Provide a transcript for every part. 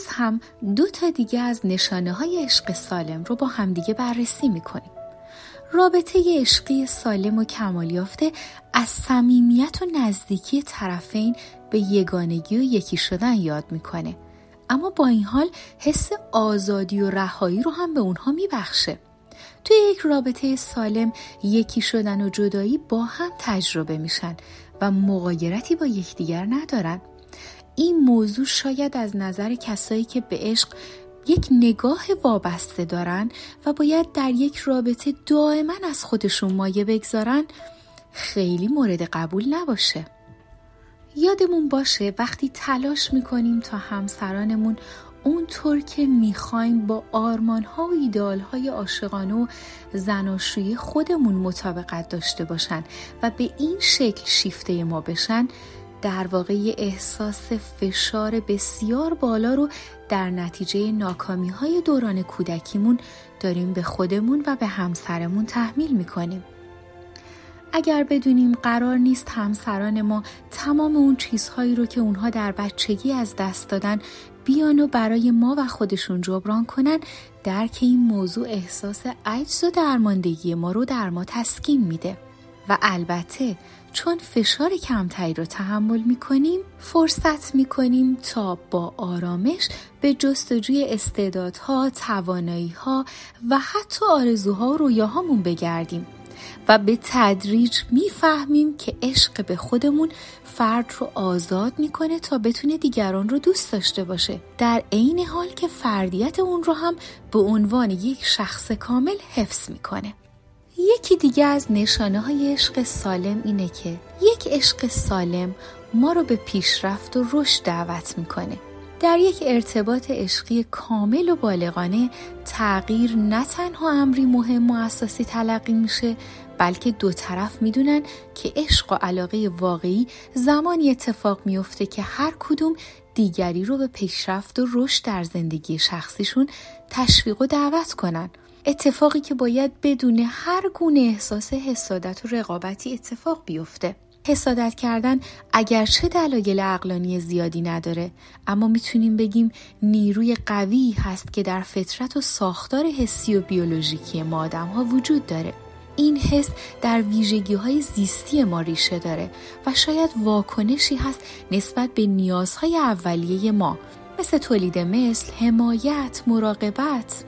امروز هم دو تا دیگه از نشانه های عشق سالم رو با همدیگه بررسی می‌کنیم. رابطه عشقی سالم و کمال یافته از صمیمیت و نزدیکی طرفین به یگانگی و یکی شدن یاد می‌کنه. اما با این حال حس آزادی و رهایی رو هم به اونها میبخشه. توی یک رابطه سالم یکی شدن و جدایی با هم تجربه میشن و مقایرتی با یکدیگر ندارن. این موضوع شاید از نظر کسایی که به عشق یک نگاه وابسته دارن و باید در یک رابطه دائما از خودشون مایه بگذارن خیلی مورد قبول نباشه. یادمون باشه وقتی تلاش می‌کنیم تا همسرانمون اونطور که می‌خوایم با آرمان ها و ایدال های عاشقانه و زناشویی خودمون مطابقت داشته باشن و به این شکل شیفته ما بشن در واقع احساس فشار بسیار بالا رو در نتیجه ناکامی های دوران کودکیمون داریم به خودمون و به همسرمون تحمیل می‌کنیم. اگر بدونیم قرار نیست همسران ما تمام اون چیزهایی رو که اونها در بچگی از دست دادن بیان و برای ما و خودشون جبران کنن درک این موضوع احساس عجز و درماندگی ما رو در ما تسکین میده و البته چون فشار کمتری رو تحمل می کنیم فرصت می کنیم تا با آرامش به جستجوی استعدادها، تواناییها و حتی آرزوها و رویاهامون بگردیم و به تدریج می‌فهمیم که عشق به خودمون فرد رو آزاد می‌کنه تا بتونه دیگران رو دوست داشته باشه. در عین حال که فردیت اون رو هم به عنوان یک شخص کامل حفظ می‌کنه. یکی دیگه از نشانه های عشق سالم اینه که یک عشق سالم ما رو به پیشرفت و رشد دعوت می‌کنه. در یک ارتباط عشقی کامل و بالغانه تغییر نه تنها امری مهم و اساسی تلقی میشه بلکه دو طرف می‌دونن که عشق و علاقه واقعی زمانی اتفاق میفته که هر کدوم دیگری رو به پیشرفت و رشد در زندگی شخصیشون تشویق و دعوت کنن. اتفاقی که باید بدون هر گونه احساس حسادت و رقابتی اتفاق بیفته. حسادت کردن اگرچه دلایل اقلانی زیادی نداره اما می‌تونیم بگیم نیروی قوی هست که در فطرت و ساختار حسی و بیولوژیکی ما آدم ها وجود داره. این حس در ویژگی های زیستی ما ریشه داره و شاید واکنشی هست نسبت به نیازهای اولیه ما مثل تولید مثل، حمایت، مراقبت.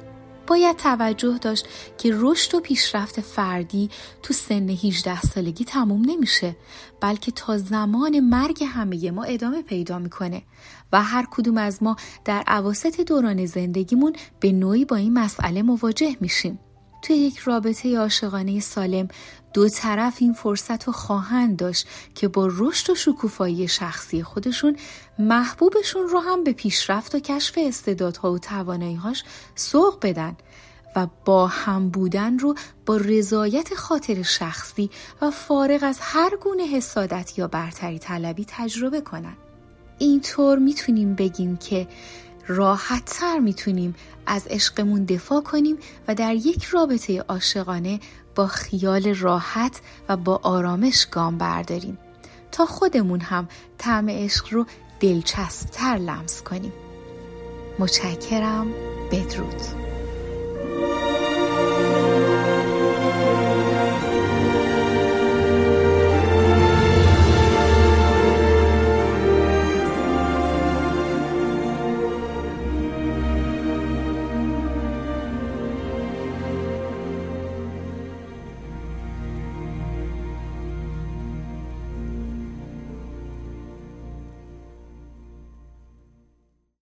باید توجه داشت که رشد و پیشرفت فردی تو سن 18 سالگی تموم نمیشه بلکه تا زمان مرگ همه ما ادامه پیدا می‌کنه و هر کدوم از ما در عواست دوران زندگیمون به نوعی با این مسئله مواجه میشیم. توی یک رابطه عاشقانه سالم دو طرف این فرصت رو خواهند داشت که با رشد و شکوفایی شخصی خودشون محبوبشون رو هم به پیشرفت و کشف استعدادها و تواناییهاش سوق بدن و با هم بودن رو با رضایت خاطر شخصی و فارغ از هر گونه حسادت یا برتری طلبی تجربه کنن. اینطور می‌تونیم بگیم که راحت تر می‌تونیم از عشقمون دفاع کنیم و در یک رابطه عاشقانه با خیال راحت و با آرامش گام برداریم. تا خودمون هم طعم عشق رو دلچسبتر لمس کنیم. متشکرم. بدرود.